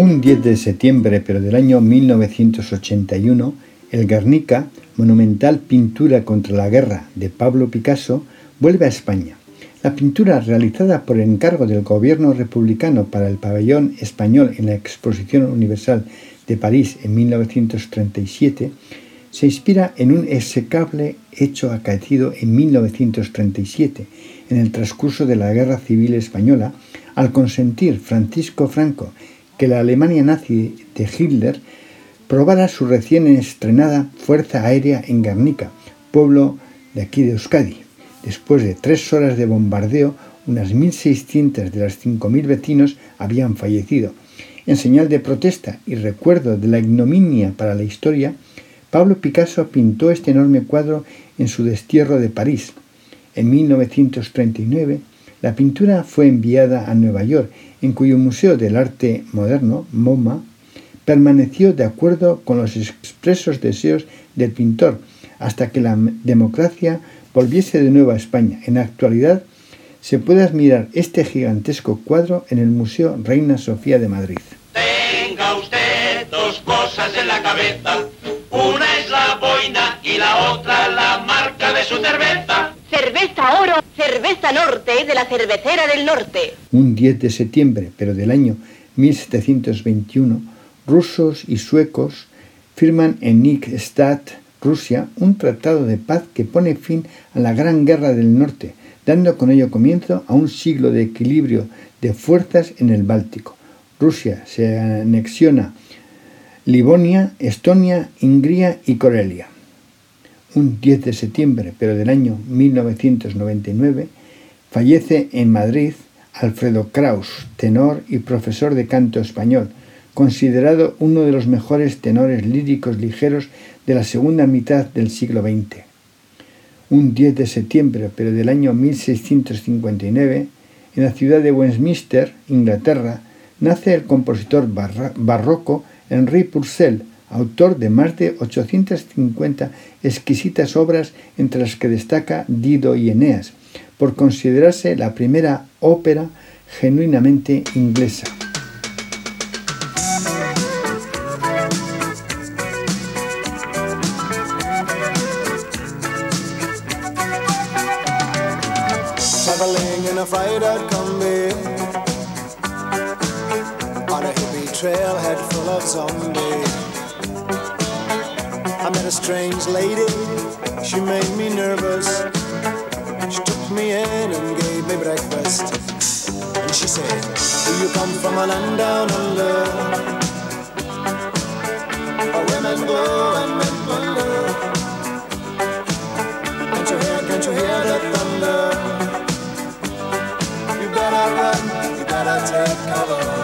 Un 10 de septiembre, pero del año 1981, el Guernica, monumental pintura contra la guerra de Pablo Picasso, vuelve a España. La pintura, realizada por encargo del gobierno republicano para el pabellón español en la Exposición Universal de París en 1937, se inspira en un execrable hecho acaecido en 1937, en el transcurso de la Guerra Civil Española, al consentir Francisco Franco que la Alemania nazi de Hitler probara su recién estrenada Fuerza Aérea en Guernica, pueblo de aquí de Euskadi. Después de tres horas de bombardeo, unas 1.600 de las 5.000 vecinos habían fallecido. En señal de protesta y recuerdo de la ignominia para la historia, Pablo Picasso pintó este enorme cuadro en su destierro de París. En 1939, la pintura fue enviada a Nueva York, en cuyo Museo del Arte Moderno, MoMA, permaneció de acuerdo con los expresos deseos del pintor, hasta que la democracia volviese de nuevo a España. En la actualidad se puede admirar este gigantesco cuadro en el Museo Reina Sofía de Madrid. Norte de la cervecera del Norte. Un 10 de septiembre, pero del año 1721, rusos y suecos firman en Nikstadt, Rusia, un tratado de paz que pone fin a la Gran Guerra del Norte, dando con ello comienzo a un siglo de equilibrio de fuerzas en el Báltico. Rusia se anexiona Livonia, Estonia, Ingria y Corelia un 10 de septiembre, pero del año 1999, fallece en Madrid Alfredo Kraus, tenor y profesor de canto español, considerado uno de los mejores tenores líricos ligeros de la segunda mitad del siglo XX. Un 10 de septiembre, pero del año 1659, en la ciudad de Westminster, Inglaterra, nace el compositor barroco Henri Purcell, autor de más de 850 exquisitas obras entre las que destaca Dido y Eneas, por considerarse la primera ópera genuinamente inglesa. I met a strange lady, she made me nervous. Took me in and gave me breakfast. And she said, Do you come from a land down under? Where women go and men wonder. Can't you hear, can't you hear the thunder? You better run, you better take cover.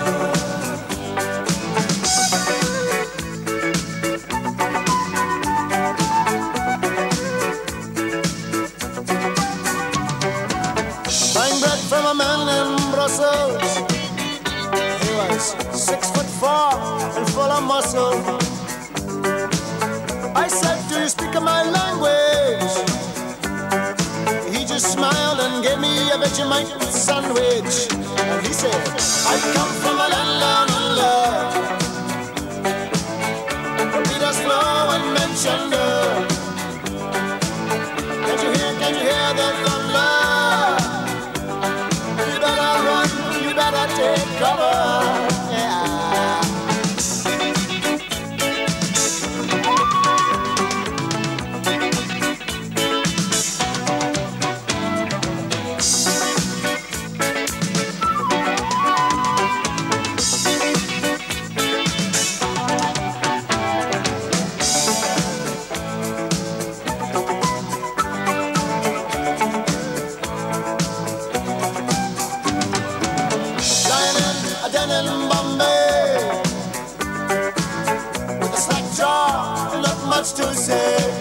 Six foot four and full of muscle. I said, Do you speak my language? He just smiled and gave me a Vegemite sandwich. And he said, I come from a land down under. Peter Slow and mentioned. draw, not much to say. I much to say.